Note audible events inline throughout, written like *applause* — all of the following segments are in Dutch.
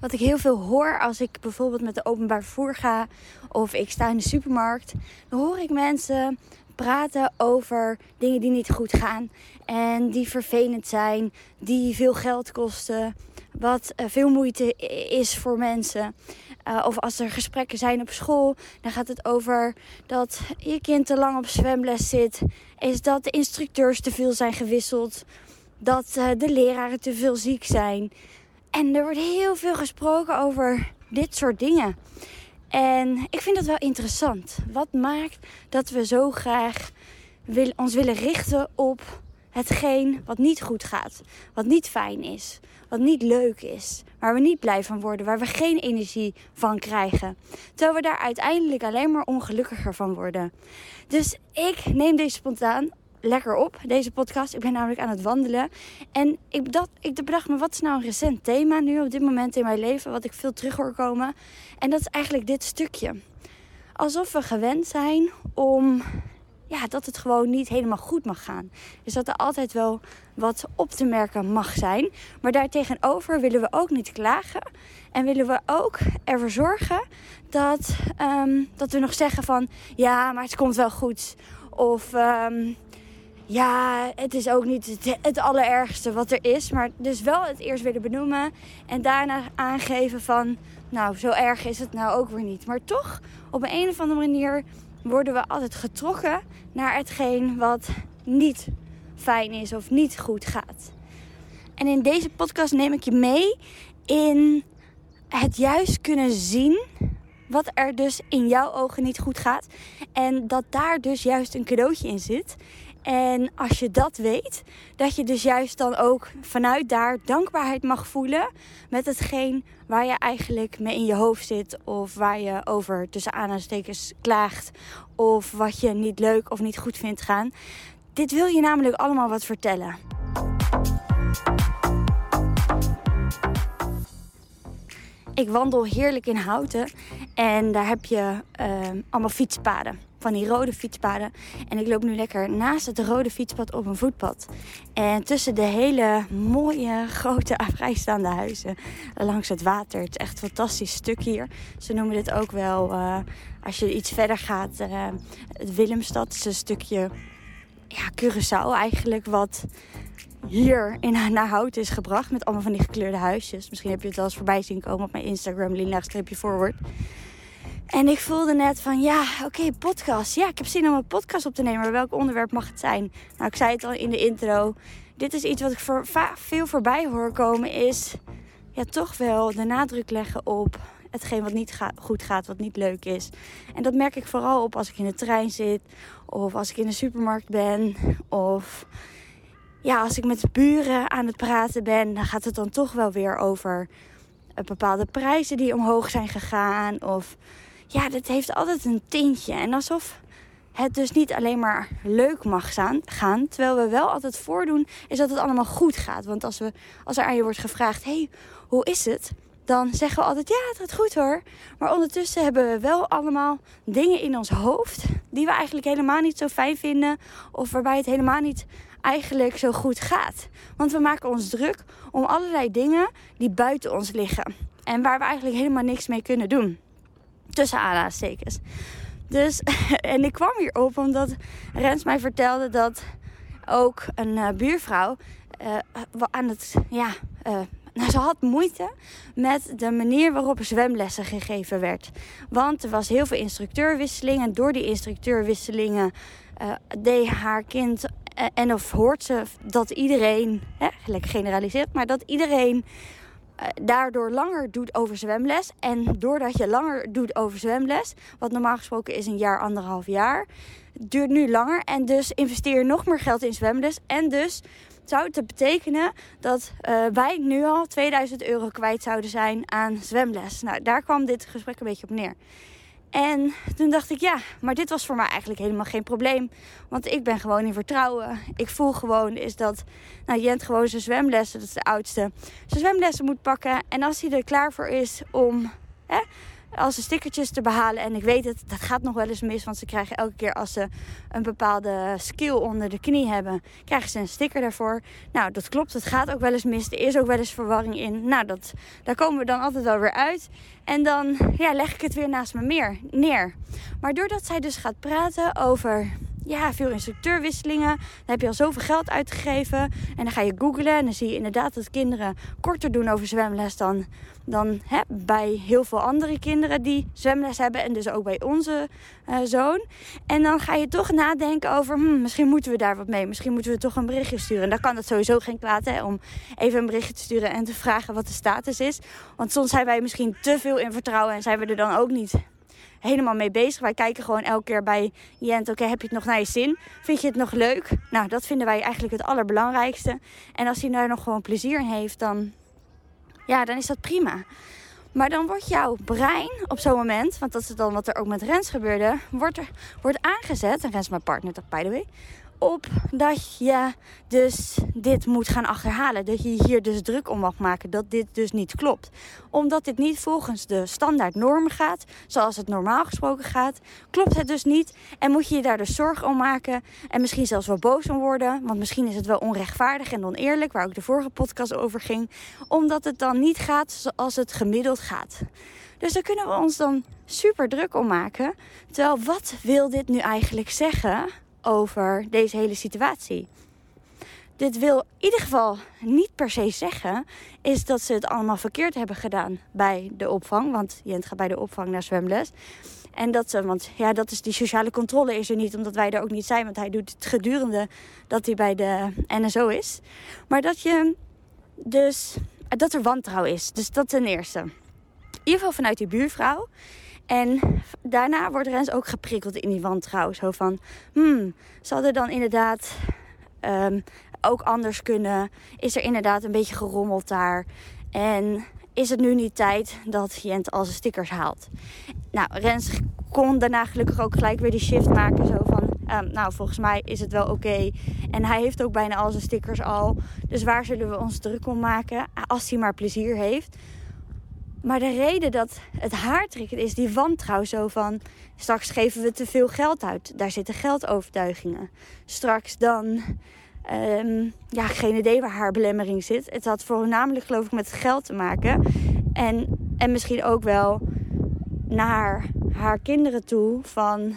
wat ik heel veel hoor als ik bijvoorbeeld met de openbaar vervoer ga of ik sta in de supermarkt, dan hoor ik mensen praten over dingen die niet goed gaan en die vervelend zijn, die veel geld kosten, wat uh, veel moeite is voor mensen. Uh, of als er gesprekken zijn op school, dan gaat het over dat je kind te lang op zwemles zit, is dat de instructeurs te veel zijn gewisseld, dat uh, de leraren te veel ziek zijn. En er wordt heel veel gesproken over dit soort dingen. En ik vind dat wel interessant. Wat maakt dat we zo graag ons willen richten op hetgeen wat niet goed gaat, wat niet fijn is, wat niet leuk is, waar we niet blij van worden, waar we geen energie van krijgen. Terwijl we daar uiteindelijk alleen maar ongelukkiger van worden. Dus ik neem deze spontaan lekker op, deze podcast. Ik ben namelijk aan het wandelen. En ik bedacht, ik bedacht me, wat is nou een recent thema nu op dit moment in mijn leven, wat ik veel terug hoor komen. En dat is eigenlijk dit stukje. Alsof we gewend zijn om ja, dat het gewoon niet helemaal goed mag gaan. Dus dat er altijd wel wat op te merken mag zijn. Maar daartegenover willen we ook niet klagen. En willen we ook ervoor zorgen dat, um, dat we nog zeggen van... Ja, maar het komt wel goed. Of um, ja, het is ook niet het, allerergste wat er is. Maar dus wel het eerst willen benoemen. En daarna aangeven van... Nou, zo erg is het nou ook weer niet. Maar toch, op een of andere manier worden we altijd getrokken naar hetgeen wat niet fijn is of niet goed gaat. En in deze podcast neem ik je mee in het juist kunnen zien wat er dus in jouw ogen niet goed gaat. En dat daar dus juist een cadeautje in zit. En als je dat weet, dat je dus juist dan ook vanuit daar dankbaarheid mag voelen met hetgeen waar je eigenlijk mee in je hoofd zit of waar je over tussen aanhalingstekens klaagt of wat je niet leuk of niet goed vindt gaan. Dit wil je namelijk allemaal wat vertellen. Ik wandel heerlijk in Houten en daar heb je uh, allemaal fietspaden van die rode fietspaden. En ik loop nu lekker naast het rode fietspad op een voetpad. En tussen de hele mooie, grote, vrijstaande huizen langs het water. Het is echt een fantastisch stuk hier. Ze noemen dit ook wel, uh, als je iets verder gaat, uh, het Willemstad. is een stukje ja, Curaçao eigenlijk, wat hier in, naar hout is gebracht. Met allemaal van die gekleurde huisjes. Misschien heb je het wel eens voorbij zien komen op mijn Instagram, linlaagstreepje forward. En ik voelde net van, ja, oké, podcast. Ja, ik heb zin om een podcast op te nemen. Maar welk onderwerp mag het zijn? Nou, ik zei het al in de intro. Dit is iets wat ik voor, veel voorbij hoor komen. Is ja, toch wel de nadruk leggen op hetgeen wat niet goed gaat, wat niet leuk is. En dat merk ik vooral op als ik in de trein zit. Of als ik in de supermarkt ben. Of ja, als ik met buren aan het praten ben. Dan gaat het dan toch wel weer over bepaalde prijzen die omhoog zijn gegaan. Of ja, dat heeft altijd een tintje. En alsof het dus niet alleen maar leuk mag gaan. Terwijl we wel altijd voordoen is dat het allemaal goed gaat. Want als, we, als er aan je wordt gevraagd, hey, hoe is het? Dan zeggen we altijd, ja, het gaat goed hoor. Maar ondertussen hebben we wel allemaal dingen in ons hoofd... die we eigenlijk helemaal niet zo fijn vinden. Of waarbij het helemaal niet eigenlijk zo goed gaat. Want we maken ons druk om allerlei dingen die buiten ons liggen. En waar we eigenlijk helemaal niks mee kunnen doen. Tussen aanhalingstekens. Dus, *laughs* en ik kwam hierop omdat Rens mij vertelde dat ook een uh, buurvrouw uh, aan het, ja, nou, *laughs* ze had moeite met de manier waarop zwemlessen gegeven werd. Want er was heel veel instructeurwisseling. En door die instructeurwisselingen deed haar kind. en of hoort ze dat iedereen, hè, gelijk generaliseert, maar dat iedereen daardoor langer doet over zwemles. En doordat je langer doet over zwemles, wat normaal gesproken is een jaar, anderhalf jaar, duurt nu langer. En dus investeer je nog meer geld in zwemles. En dus zou het betekenen dat uh, wij nu al 2000 euro kwijt zouden zijn aan zwemles. Nou, daar kwam dit gesprek een beetje op neer. En toen dacht ik, ja, maar dit was voor mij eigenlijk helemaal geen probleem. Want ik ben gewoon in vertrouwen. Ik voel gewoon is dat nou, Jent gewoon zijn zwemlessen, dat is de oudste, zijn zwemlessen moet pakken. En als hij er klaar voor is om hè, als ze stickertjes te behalen. En ik weet het, dat gaat nog wel eens mis. Want ze krijgen elke keer als ze een bepaalde skill onder de knie hebben, krijgen ze een sticker daarvoor. Nou, dat klopt. Het gaat ook wel eens mis. Er is ook wel eens verwarring in. Nou, dat, daar komen we dan altijd wel weer uit. En dan ja, leg ik het weer naast me meer, neer. Maar doordat zij dus gaat praten over ja, veel instructeurwisselingen. Dan heb je al zoveel geld uitgegeven. En dan ga je googlen en dan zie je inderdaad dat kinderen korter doen over zwemles dan, dan hè, bij heel veel andere kinderen die zwemles hebben. En dus ook bij onze uh, zoon. En dan ga je toch nadenken over, hm, misschien moeten we daar wat mee. Misschien moeten we toch een berichtje sturen. En dan kan het sowieso geen kwaad hè, om even een berichtje te sturen en te vragen wat de status is. Want soms zijn wij misschien te veel in vertrouwen en zijn we er dan ook niet helemaal mee bezig. Wij kijken gewoon elke keer bij Jent, oké, heb je het nog naar je zin? Vind je het nog leuk? Nou, dat vinden wij eigenlijk het allerbelangrijkste. En als hij daar nog gewoon plezier in heeft, dan, ja, dan is dat prima. Maar dan wordt jouw brein op zo'n moment, want dat is dan wat er ook met Rens gebeurde, wordt, er, wordt aangezet. En Rens mijn partner, by the way op dat je dus dit moet gaan achterhalen. Dat je hier dus druk om mag maken dat dit dus niet klopt. Omdat dit niet volgens de standaard normen gaat, zoals het normaal gesproken gaat, klopt het dus niet. En moet je je daar dus zorgen om maken en misschien zelfs wel boos om worden. Want misschien is het wel onrechtvaardig en oneerlijk, waar ook de vorige podcast over ging. Omdat het dan niet gaat zoals het gemiddeld gaat. Dus daar kunnen we ons dan super druk om maken. Terwijl, wat wil dit nu eigenlijk zeggen? Over deze hele situatie. Dit wil in ieder geval niet per se zeggen, is dat ze het allemaal verkeerd hebben gedaan bij de opvang. Want Jent gaat bij de opvang naar zwemles. En dat ze, want ja, dat is die sociale controle is er niet, omdat wij er ook niet zijn. Want hij doet het gedurende dat hij bij de NSO is. Maar dat je dus, dat er wantrouwen is. Dus dat ten eerste. In ieder geval vanuit die buurvrouw. En daarna wordt Rens ook geprikkeld in die wantrouwen. Zo van, hmm, zal er dan inderdaad um, ook anders kunnen? Is er inderdaad een beetje gerommeld daar? En is het nu niet tijd dat Jent al zijn stickers haalt? Nou, Rens kon daarna gelukkig ook gelijk weer die shift maken. Zo van, um, nou, volgens mij is het wel oké. En hij heeft ook bijna al zijn stickers al. Dus waar zullen we ons druk om maken? Als hij maar plezier heeft. Maar de reden dat het haar is die wantrouw zo van... straks geven we te veel geld uit. Daar zitten geldovertuigingen. Straks dan... Um, ja, geen idee waar haar belemmering zit. Het had voornamelijk geloof ik met geld te maken. En, en misschien ook wel naar haar kinderen toe van...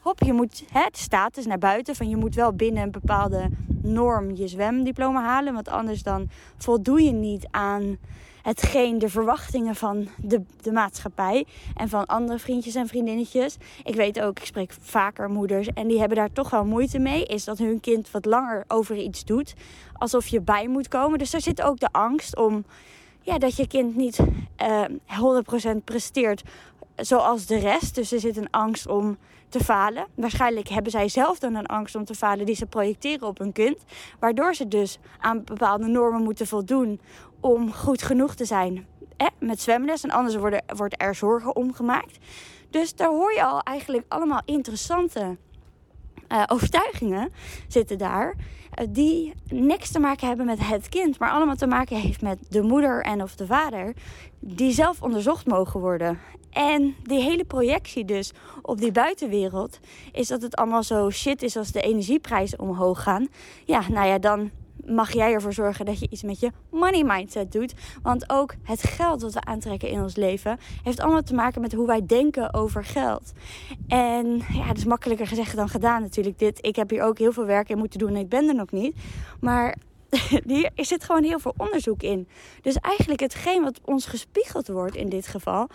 Hop, je moet, het status naar buiten van je moet wel binnen een bepaalde norm je zwemdiploma halen. Want anders dan voldoe je niet aan hetgeen de verwachtingen van de, de maatschappij en van andere vriendjes en vriendinnetjes. Ik weet ook, ik spreek vaker moeders en die hebben daar toch wel moeite mee. Is dat hun kind wat langer over iets doet, alsof je bij moet komen. Dus daar zit ook de angst om ja, dat je kind niet uh, eh, 100% presteert zoals de rest. Dus er zit een angst om te falen. Waarschijnlijk hebben zij zelf dan een angst om te falen die ze projecteren op hun kind. Waardoor ze dus aan bepaalde normen moeten voldoen om goed genoeg te zijn eh, met zwemles. En anders worden, wordt er zorgen om gemaakt. Dus daar hoor je al eigenlijk allemaal interessante uh, overtuigingen zitten daar. Uh, die niks te maken hebben met het kind, maar allemaal te maken heeft met de moeder en of de vader. Die zelf onderzocht mogen worden. En die hele projectie dus op die buitenwereld is dat het allemaal zo shit is als de energieprijzen omhoog gaan. Ja, nou ja, dan mag jij ervoor zorgen dat je iets met je money mindset doet. Want ook het geld dat we aantrekken in ons leven heeft allemaal te maken met hoe wij denken over geld. En ja, het is makkelijker gezegd dan gedaan natuurlijk. Dit, ik heb hier ook heel veel werk in moeten doen en ik ben er nog niet. Maar *laughs* hier zit gewoon heel veel onderzoek in. Dus eigenlijk hetgeen wat ons gespiegeld wordt in dit geval,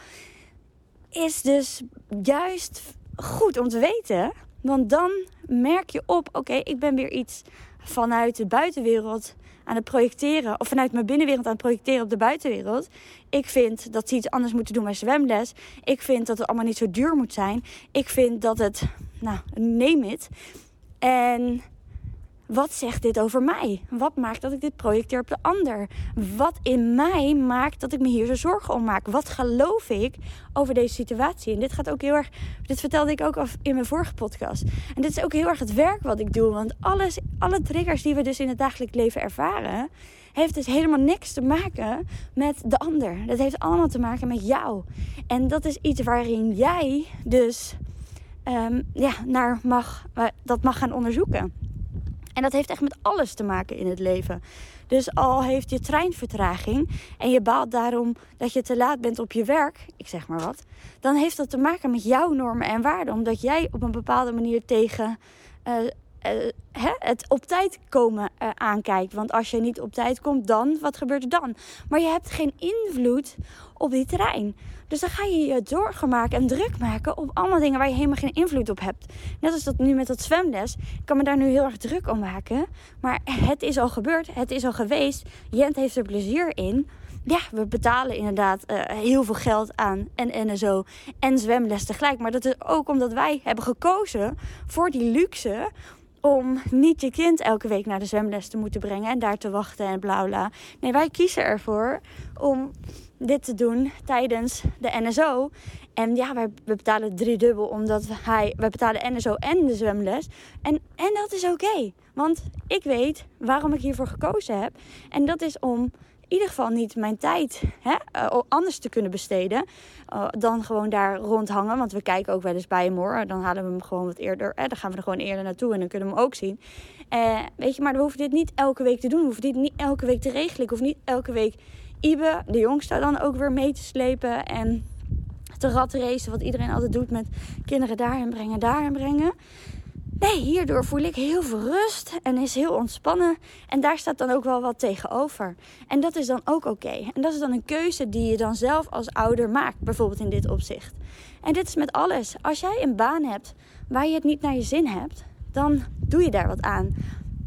is dus juist goed om te weten. Want dan merk je op, oké, ik ben weer iets vanuit de buitenwereld aan het projecteren, of vanuit mijn binnenwereld aan het projecteren op de buitenwereld. Ik vind dat ze iets anders moeten doen bij zwemles. Ik vind dat het allemaal niet zo duur moet zijn. Ik vind dat het, nou, neem het. En wat zegt dit over mij? Wat maakt dat ik dit projecteer op de ander? Wat in mij maakt dat ik me hier zo zorgen om maak? Wat geloof ik over deze situatie? En dit gaat ook heel erg. Dit vertelde ik ook in mijn vorige podcast. En dit is ook heel erg het werk wat ik doe. Want alles, alle triggers die we dus in het dagelijks leven ervaren, heeft dus helemaal niks te maken met de ander. Dat heeft allemaal te maken met jou. En dat is iets waarin jij dus um, ja, naar mag, dat mag gaan onderzoeken. En dat heeft echt met alles te maken in het leven. Dus al heeft je trein vertraging en je baalt daarom dat je te laat bent op je werk, ik zeg maar wat, dan heeft dat te maken met jouw normen en waarden. Omdat jij op een bepaalde manier tegen uh, uh, het op tijd komen uh, aankijkt. Want als je niet op tijd komt, dan, wat gebeurt er dan? Maar je hebt geen invloed op die trein. Dus dan ga je je zorgen maken en druk maken op allemaal dingen waar je helemaal geen invloed op hebt. Net als dat nu met dat zwemles. Ik kan me daar nu heel erg druk om maken. Maar het is al gebeurd, het is al geweest. Jent heeft er plezier in. Ja, we betalen inderdaad uh, heel veel geld aan en NSO en zwemles tegelijk. Maar dat is ook omdat wij hebben gekozen voor die luxe om niet je kind elke week naar de zwemles te moeten brengen en daar te wachten en bla bla. Nee, wij kiezen ervoor om dit te doen tijdens de NSO. En ja, wij, betalen driedubbel omdat hij, wij betalen NSO en de zwemles. En, en dat is oké. want ik weet waarom ik hiervoor gekozen heb. En dat is om in ieder geval niet mijn tijd hè, uh, anders te kunnen besteden. Uh, dan gewoon daar rondhangen. Want we kijken ook wel eens bij hem hoor. Dan halen we hem gewoon wat eerder. Eh, dan gaan we er gewoon eerder naartoe en dan kunnen we hem ook zien. Uh, weet je, maar we hoeven dit niet elke week te doen. We hoeven dit niet elke week te regelen. Ik hoef niet elke week Ibe, de jongste, dan ook weer mee te slepen. En te ratracen, wat iedereen altijd doet met kinderen daarheen brengen, daarheen brengen. Nee, hierdoor voel ik heel veel rust en is heel ontspannen. En daar staat dan ook wel wat tegenover. En dat is dan ook oké. En dat is dan een keuze die je dan zelf als ouder maakt, bijvoorbeeld in dit opzicht. En dit is met alles. Als jij een baan hebt waar je het niet naar je zin hebt, dan doe je daar wat aan.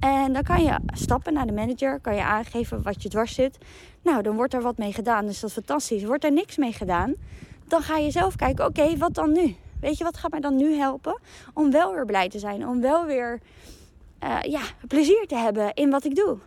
En dan kan je stappen naar de manager, kan je aangeven wat je dwars zit. Nou, dan wordt er wat mee gedaan, dus dat is fantastisch. Wordt er niks mee gedaan, dan ga je zelf kijken, oké, wat dan nu? Weet je, wat gaat mij dan nu helpen om wel weer blij te zijn? Om wel weer uh, ja, plezier te hebben in wat ik doe.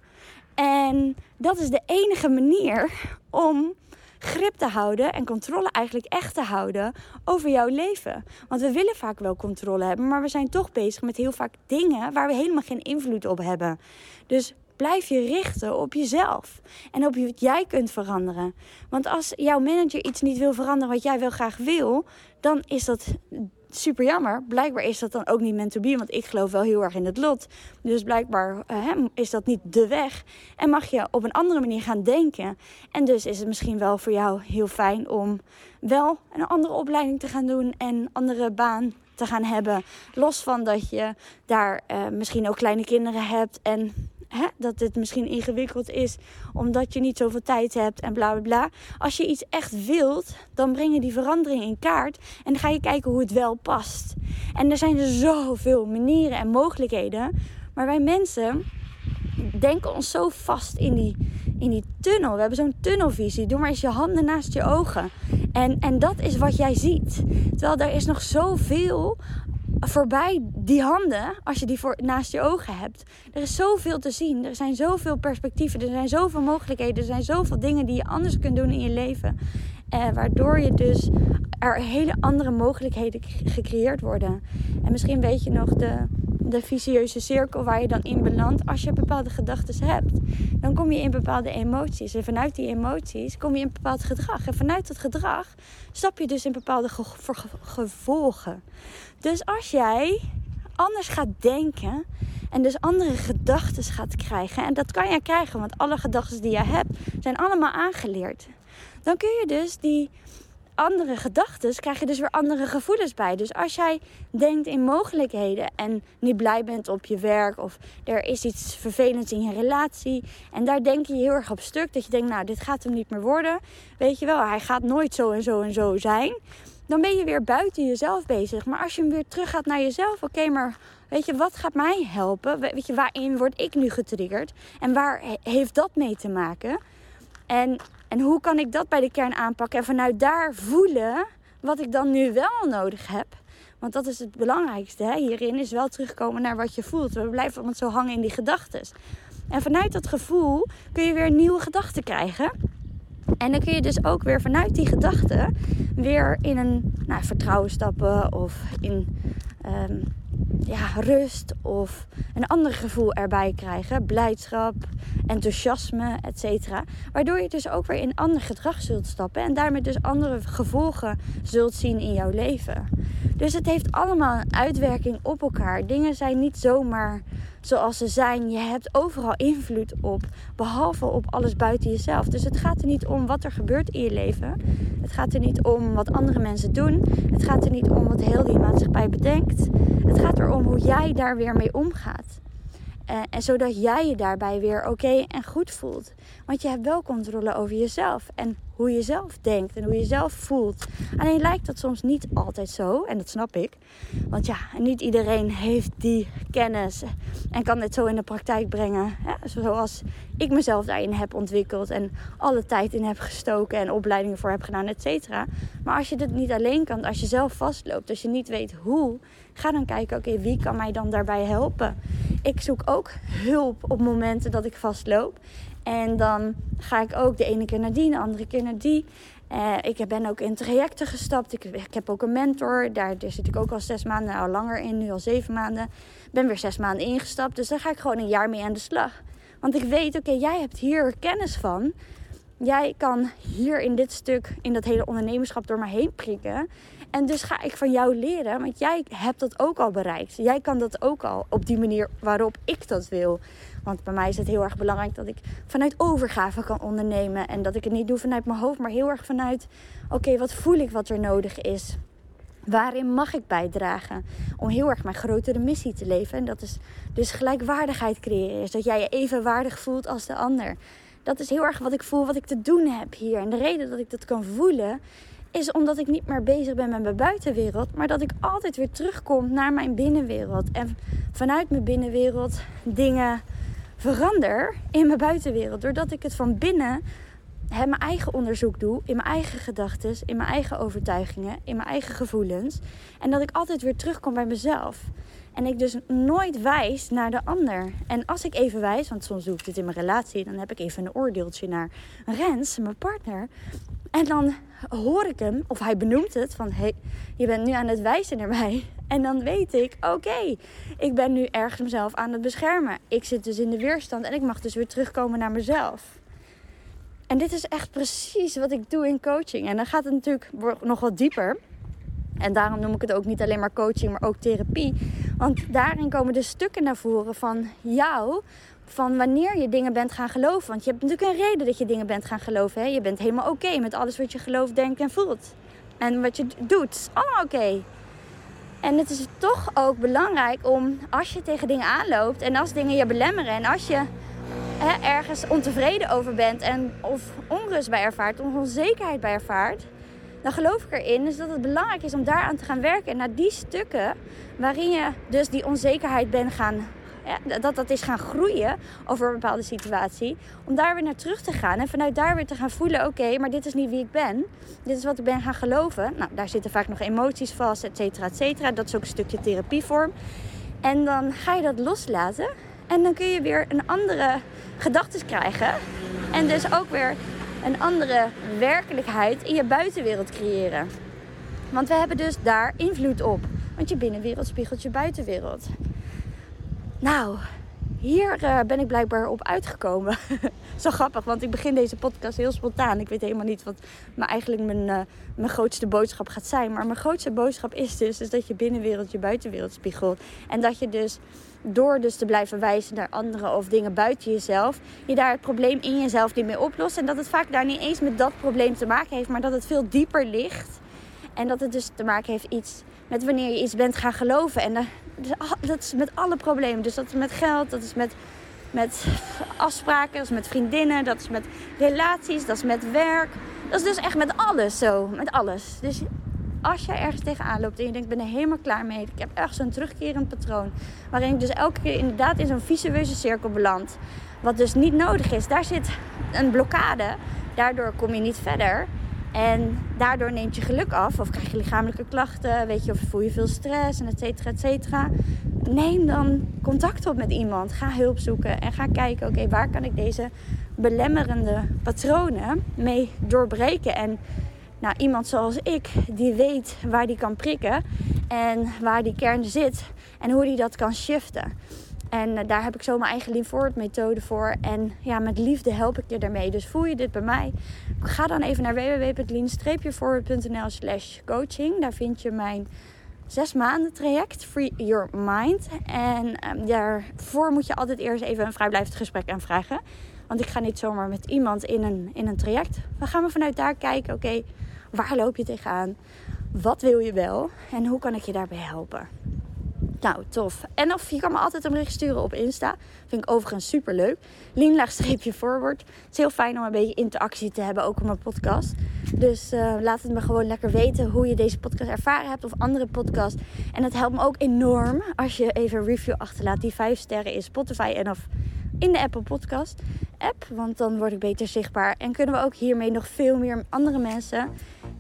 En dat is de enige manier om grip te houden en controle eigenlijk echt te houden over jouw leven. Want we willen vaak wel controle hebben, maar we zijn toch bezig met heel vaak dingen waar we helemaal geen invloed op hebben. Dus blijf je richten op jezelf en op wat jij kunt veranderen. Want als jouw manager iets niet wil veranderen wat jij wel graag wil, dan is dat super jammer. Blijkbaar is dat dan ook niet meant to be, want ik geloof wel heel erg in het lot. Dus blijkbaar uh, is dat niet de weg. En mag je op een andere manier gaan denken. En dus is het misschien wel voor jou heel fijn om wel een andere opleiding te gaan doen en een andere baan te gaan hebben. Los van dat je daar uh, misschien ook kleine kinderen hebt en hè, dat het misschien ingewikkeld is omdat je niet zoveel tijd hebt en bla bla bla. Als je iets echt wilt, dan breng je die verandering in kaart en dan ga je kijken hoe het wel past. En er zijn zoveel manieren en mogelijkheden, maar wij mensen denken ons zo vast in die, in die tunnel. We hebben zo'n tunnelvisie. Doe maar eens je handen naast je ogen. En, en dat is wat jij ziet. Terwijl er is nog zoveel voorbij die handen, als je die voor, naast je ogen hebt. Er is zoveel te zien. Er zijn zoveel perspectieven. Er zijn zoveel mogelijkheden. Er zijn zoveel dingen die je anders kunt doen in je leven. Eh, waardoor je dus er hele andere mogelijkheden gecreëerd worden. En misschien weet je nog de, de vicieuze cirkel waar je dan in belandt als je bepaalde gedachten hebt. Dan kom je in bepaalde emoties. En vanuit die emoties kom je in bepaald gedrag. En vanuit dat gedrag stap je dus in bepaalde gevolgen. Dus als jij anders gaat denken en dus andere gedachten gaat krijgen, en dat kan jij krijgen, want alle gedachten die je hebt zijn allemaal aangeleerd, dan kun je dus die andere gedachten, krijg je dus weer andere gevoelens bij. Dus als jij denkt in mogelijkheden en niet blij bent op je werk of er is iets vervelends in je relatie en daar denk je heel erg op stuk dat je denkt, nou, dit gaat hem niet meer worden. Weet je wel, hij gaat nooit zo en zo en zo zijn dan ben je weer buiten jezelf bezig. Maar als je hem weer terug gaat naar jezelf, oké, maar weet je, wat gaat mij helpen? Weet je, waarin word ik nu getriggerd? En waar heeft dat mee te maken? En, en hoe kan ik dat bij de kern aanpakken? En vanuit daar voelen wat ik dan nu wel nodig heb. Want dat is het belangrijkste hè? hierin, is wel terugkomen naar wat je voelt. We blijven allemaal zo hangen in die gedachten. En vanuit dat gevoel kun je weer nieuwe gedachten krijgen. En dan kun je dus ook weer vanuit die gedachten weer in een nou, vertrouwen stappen of in, um, ja, rust of een ander gevoel erbij krijgen. Blijdschap, enthousiasme, etc. Waardoor je dus ook weer in ander gedrag zult stappen. En daarmee dus andere gevolgen zult zien in jouw leven. Dus het heeft allemaal een uitwerking op elkaar. Dingen zijn niet zomaar zoals ze zijn. Je hebt overal invloed op, behalve op alles buiten jezelf. Dus het gaat er niet om wat er gebeurt in je leven. Het gaat er niet om wat andere mensen doen. Het gaat er niet om wat heel die maatschappij bedenkt. Het gaat erom hoe jij daar weer mee omgaat. Uh, en zodat jij je daarbij weer oké en goed voelt. Want je hebt wel controle over jezelf. En hoe je zelf denkt en hoe je zelf voelt. Alleen lijkt dat soms niet altijd zo. En dat snap ik. Want ja, niet iedereen heeft die kennis. En kan dit zo in de praktijk brengen. Zoals ik mezelf daarin heb ontwikkeld. En alle tijd in heb gestoken. En opleidingen voor heb gedaan, et cetera. Maar als je dit niet alleen kan. Als je zelf vastloopt. Als je niet weet hoe. Ga dan kijken, oké, wie kan mij dan daarbij helpen? Ik zoek ook hulp op momenten dat ik vastloop. En dan ga ik ook de ene keer naar die, de andere keer naar die. Uh, ik ben ook in trajecten gestapt. Ik, heb ook een mentor. Daar, daar zit ik ook al zes maanden, al langer in, nu al zeven maanden. Ben weer zes maanden ingestapt. Dus daar ga ik gewoon een jaar mee aan de slag. Want ik weet, oké, jij hebt hier kennis van. Jij kan hier in dit stuk, in dat hele ondernemerschap door me heen prikken. En dus ga ik van jou leren, want jij hebt dat ook al bereikt. Jij kan dat ook al op die manier waarop ik dat wil. Want bij mij is het heel erg belangrijk dat ik vanuit overgave kan ondernemen. En dat ik het niet doe vanuit mijn hoofd, maar heel erg vanuit: oké, wat voel ik wat er nodig is? Waarin mag ik bijdragen? Om heel erg mijn grotere missie te leven. En dat is dus gelijkwaardigheid creëren. Is dat jij je evenwaardig voelt als de ander. Dat is heel erg wat ik voel, wat ik te doen heb hier. En de reden dat ik dat kan voelen, is omdat ik niet meer bezig ben met mijn buitenwereld, maar dat ik altijd weer terugkom naar mijn binnenwereld. En vanuit mijn binnenwereld dingen verander in mijn buitenwereld. Doordat ik het van binnen mijn eigen onderzoek doe, in mijn eigen gedachten, in mijn eigen overtuigingen, in mijn eigen gevoelens. En dat ik altijd weer terugkom bij mezelf. En ik dus nooit wijs naar de ander. En als ik even wijs, want soms doe ik dit in mijn relatie, dan heb ik even een oordeeltje naar Rens, mijn partner. En dan hoor ik hem, of hij benoemt het, van hey, je bent nu aan het wijzen naar mij. En dan weet ik, oké, ik ben nu ergens mezelf aan het beschermen. Ik zit dus in de weerstand en ik mag dus weer terugkomen naar mezelf. En dit is echt precies wat ik doe in coaching. En dan gaat het natuurlijk nog wat dieper. En daarom noem ik het ook niet alleen maar coaching, maar ook therapie. Want daarin komen de stukken naar voren van jou. Van wanneer je dingen bent gaan geloven. Want je hebt natuurlijk een reden dat je dingen bent gaan geloven. Hè? Je bent helemaal oké met alles wat je gelooft, denkt en voelt. En wat je doet, is allemaal oké. En het is toch ook belangrijk om als je tegen dingen aanloopt en als dingen je belemmeren en als je hè, ergens ontevreden over bent en of onrust bij ervaart, of onzekerheid bij ervaart, dan geloof ik erin is dat het belangrijk is om daaraan te gaan werken. En naar die stukken waarin je dus die onzekerheid bent gaan dat dat is gaan groeien over een bepaalde situatie. Om daar weer naar terug te gaan en vanuit daar weer te gaan voelen: oké, maar dit is niet wie ik ben. Dit is wat ik ben gaan geloven. Nou, daar zitten vaak nog emoties vast, et cetera, et cetera. Dat is ook een stukje therapievorm. En dan ga je dat loslaten. En dan kun je weer een andere gedachten krijgen. En dus ook weer een andere werkelijkheid in je buitenwereld creëren. Want we hebben dus daar invloed op. Want je binnenwereld spiegelt je buitenwereld. Nou, hier uh, ben ik blijkbaar op uitgekomen. *laughs* Zo grappig, want ik begin deze podcast heel spontaan. Ik weet helemaal niet wat maar eigenlijk mijn, uh, mijn grootste boodschap gaat zijn. Maar mijn grootste boodschap is dus dat je binnenwereld je buitenwereld spiegelt. En dat je dus door dus te blijven wijzen naar anderen of dingen buiten jezelf, je daar het probleem in jezelf niet mee oplost. En dat het vaak daar niet eens met dat probleem te maken heeft, maar dat het veel dieper ligt. En dat het dus te maken heeft iets met wanneer je iets bent gaan geloven. En dat is met alle problemen. Dus dat is met geld, dat is met, met afspraken, dat is met vriendinnen, dat is met relaties, dat is met werk. Dat is dus echt met alles zo. Met alles. Dus als jij ergens tegenaan loopt en je denkt, ik ben er helemaal klaar mee. Ik heb echt zo'n terugkerend patroon. Waarin ik dus elke keer inderdaad in zo'n visueuze cirkel beland. Wat dus niet nodig is. Daar zit een blokkade. Daardoor kom je niet verder. En daardoor neemt je geluk af. Of krijg je lichamelijke klachten. Weet je, of voel je veel stress en et cetera, et cetera. Neem dan contact op met iemand. Ga hulp zoeken. En ga kijken, oké, waar kan ik deze belemmerende patronen mee doorbreken. En nou, iemand zoals ik, die weet waar die kan prikken. En waar die kern zit en hoe die dat kan shiften. En eh, daar heb ik zo mijn eigen Lean Forward methode voor. En ja, met liefde help ik je daarmee. Dus voel je dit bij mij? Ga dan even naar www.lean-forward.nl slash coaching. Daar vind je mijn zes maanden traject, Free Your Mind. En um, daarvoor moet je altijd eerst even een vrijblijvend gesprek aanvragen. Want ik ga niet zomaar met iemand in een, in een traject. We gaan we vanuit daar kijken, oké, waar loop je tegenaan? Wat wil je wel? En hoe kan ik je daarbij helpen? Nou, tof. En of je kan me altijd een bericht sturen op Insta. Vind ik overigens super leuk. Lean forward. Het is heel fijn om een beetje interactie te hebben, ook op mijn podcast. Dus uh, laat het me gewoon lekker weten hoe je deze podcast ervaren hebt of andere podcasts. En het helpt me ook enorm als je even een review achterlaat die 5 sterren in Spotify en of in de Apple Podcast app. Want dan word ik beter zichtbaar. En kunnen we ook hiermee nog veel meer andere mensen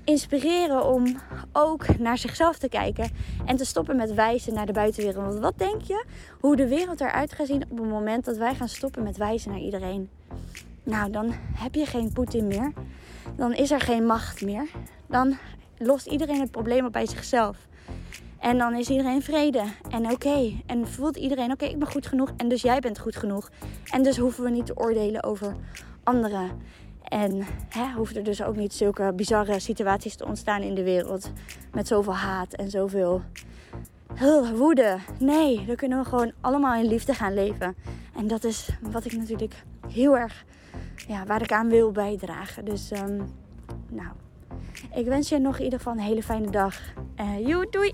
inspireren om ook naar zichzelf te kijken en te stoppen met wijzen naar de buitenwereld. Want wat denk je hoe de wereld eruit gaat zien op het moment dat wij gaan stoppen met wijzen naar iedereen? Nou, dan heb je geen Poetin meer. Dan is er geen macht meer. Dan lost iedereen het probleem op bij zichzelf. En dan is iedereen vrede en oké. En voelt iedereen, oké, ik ben goed genoeg en dus jij bent goed genoeg. En dus hoeven we niet te oordelen over anderen. En hè, hoeft er dus ook niet zulke bizarre situaties te ontstaan in de wereld. Met zoveel haat en zoveel woede. Nee, dan kunnen we gewoon allemaal in liefde gaan leven. En dat is wat ik natuurlijk heel erg, ja, waar ik aan wil bijdragen. Dus, um, nou, ik wens je nog in ieder geval een hele fijne dag. Uh, joe, doei!